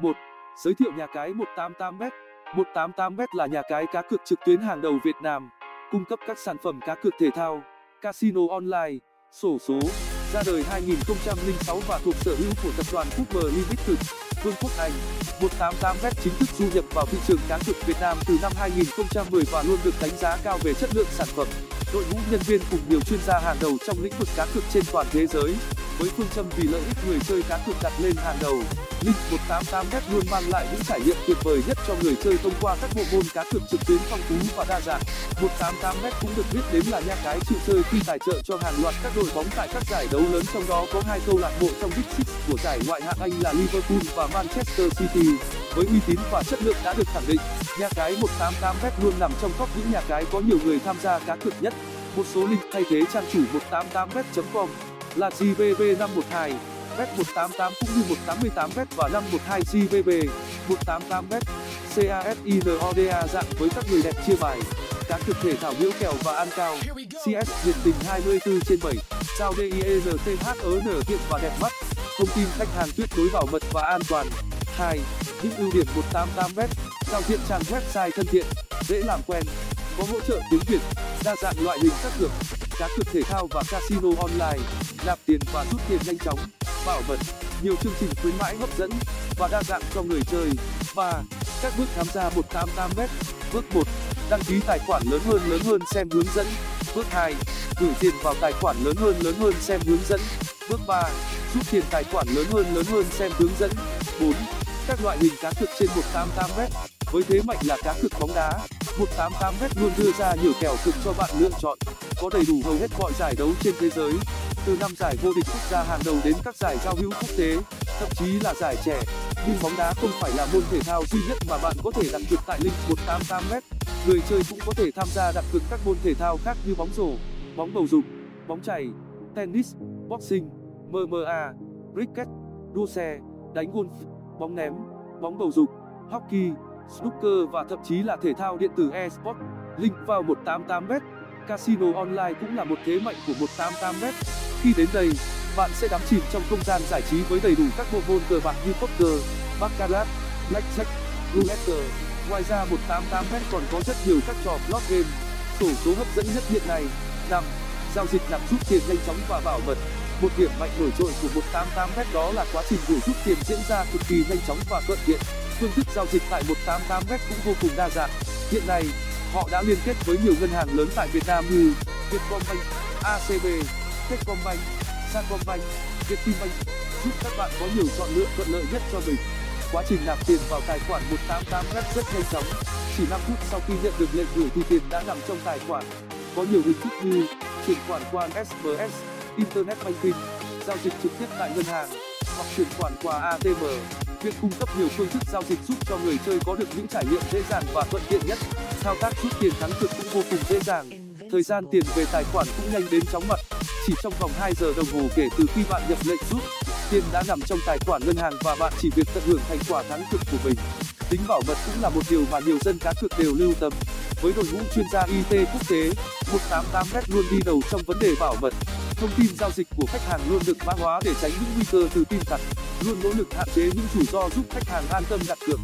1. Giới thiệu nhà cái 188bet 188bet là nhà cái cá cược trực tuyến hàng đầu Việt Nam, cung cấp các sản phẩm cá cược thể thao, casino online, sổ số. Ra đời 2006 và thuộc sở hữu của tập đoàn Cooper Limited, Vương quốc Anh. 188bet chính thức du nhập vào thị trường cá cược Việt Nam từ năm 2010 và luôn được đánh giá cao về chất lượng sản phẩm, đội ngũ nhân viên cùng nhiều chuyên gia hàng đầu trong lĩnh vực cá cược trên toàn thế giới. Với phương châm vì lợi ích người chơi cá cược đặt lên hàng đầu, Link 188bet luôn mang lại những trải nghiệm tuyệt vời nhất cho người chơi thông qua các bộ môn cá cược trực tuyến phong phú và đa dạng. 188bet cũng được biết đến là nhà cái chịu chơi khi tài trợ cho hàng loạt các đội bóng tại các giải đấu lớn trong đó có hai câu lạc bộ trong Big Six của giải ngoại hạng Anh là Liverpool và Manchester City. Với uy tín và chất lượng đã được khẳng định, nhà cái 188bet luôn nằm trong top những nhà cái có nhiều người tham gia cá cược nhất. Một số link thay thế trang chủ 188bet.com là GBB512, bet 188 cũng như 188bet và 512 GBB. 188bet, CASINODA dạng với các người đẹp chia bài, cá cược thể thao nhiễu kèo và ăn cao. CS nhiệt tình 24 trên 7, giao DIENTHEN tiện và đẹp mắt. Thông tin khách hàng tuyệt đối bảo mật và an toàn. 2. Những ưu điểm 188bet, giao diện trang website thân thiện, dễ làm quen, có hỗ trợ tiếng Việt, đa dạng loại hình các cược, cá cược thể thao và casino online, nạp tiền và rút tiền nhanh chóng, bảo mật, nhiều chương trình khuyến mãi hấp dẫn và đa dạng cho người chơi. và Các bước tham gia 188bet. Bước 1. Đăng ký tài khoản lớn hơn lớn hơn xem hướng dẫn. Bước 2. Gửi tiền vào tài khoản lớn hơn lớn hơn xem hướng dẫn. Bước 3. Rút tiền tài khoản lớn hơn lớn hơn xem hướng dẫn. 4. Các loại hình cá cược trên 188bet. Với thế mạnh là cá cược bóng đá, 188bet luôn đưa ra nhiều kèo cực cho bạn lựa chọn. Có đầy đủ hầu hết mọi giải đấu trên thế giới, từ năm giải vô địch quốc gia hàng đầu đến các giải giao hữu quốc tế, thậm chí là giải trẻ. Nhưng bóng đá không phải là môn thể thao duy nhất mà bạn có thể đặt cược tại link 188bet. Người chơi cũng có thể tham gia đặt cược các môn thể thao khác như bóng rổ, bóng bầu dục, bóng chày, tennis, boxing, MMA, cricket, đua xe, đánh golf, bóng ném, bóng bầu dục, hockey, snooker và thậm chí là thể thao điện tử esports. Link vào 188bet. Casino online cũng là một thế mạnh của 188bet. Khi đến đây, bạn sẽ đắm chìm trong không gian giải trí với đầy đủ các bộ môn cờ bạc như poker, baccarat, blackjack, roulette. Ngoài ra 188bet còn có rất nhiều các trò slot game, sổ số hấp dẫn nhất hiện nay. năm, Giao dịch nạp rút tiền nhanh chóng và bảo mật. Một điểm mạnh nổi trội của 188bet đó là quá trình gửi rút tiền diễn ra cực kỳ nhanh chóng và thuận tiện. Phương thức giao dịch tại 188bet cũng vô cùng đa dạng. Hiện nay, họ đã liên kết với nhiều ngân hàng lớn tại Việt Nam như Vietcombank, ACB, Techcombank, Sacombank, Vietinbank, giúp các bạn có nhiều chọn lựa thuận lợi nhất cho mình. Quá trình nạp tiền vào tài khoản 188bet rất nhanh chóng, chỉ 5 phút sau khi nhận được lệnh gửi thì tiền đã nằm trong tài khoản. Có nhiều hình thức như chuyển khoản qua SMS, Internet Banking, giao dịch trực tiếp tại ngân hàng, hoặc chuyển khoản qua ATM. Việc cung cấp nhiều phương thức giao dịch giúp cho người chơi có được những trải nghiệm dễ dàng và thuận tiện nhất. Thao tác rút tiền thắng cực cũng vô cùng dễ dàng. Thời gian tiền về tài khoản cũng nhanh đến chóng mặt. Chỉ trong vòng 2 giờ đồng hồ kể từ khi bạn nhập lệnh rút, tiền đã nằm trong tài khoản ngân hàng và bạn chỉ việc tận hưởng thành quả thắng cực của mình. Tính bảo mật cũng là một điều mà nhiều dân cá cược đều lưu tâm. Với đội ngũ chuyên gia IT quốc tế, 188bet luôn đi đầu trong vấn đề bảo mật. Thông tin giao dịch của khách hàng luôn được mã hóa để tránh những nguy cơ từ tin tặc, luôn nỗ lực hạn chế những rủi ro giúp khách hàng an tâm đặt cược.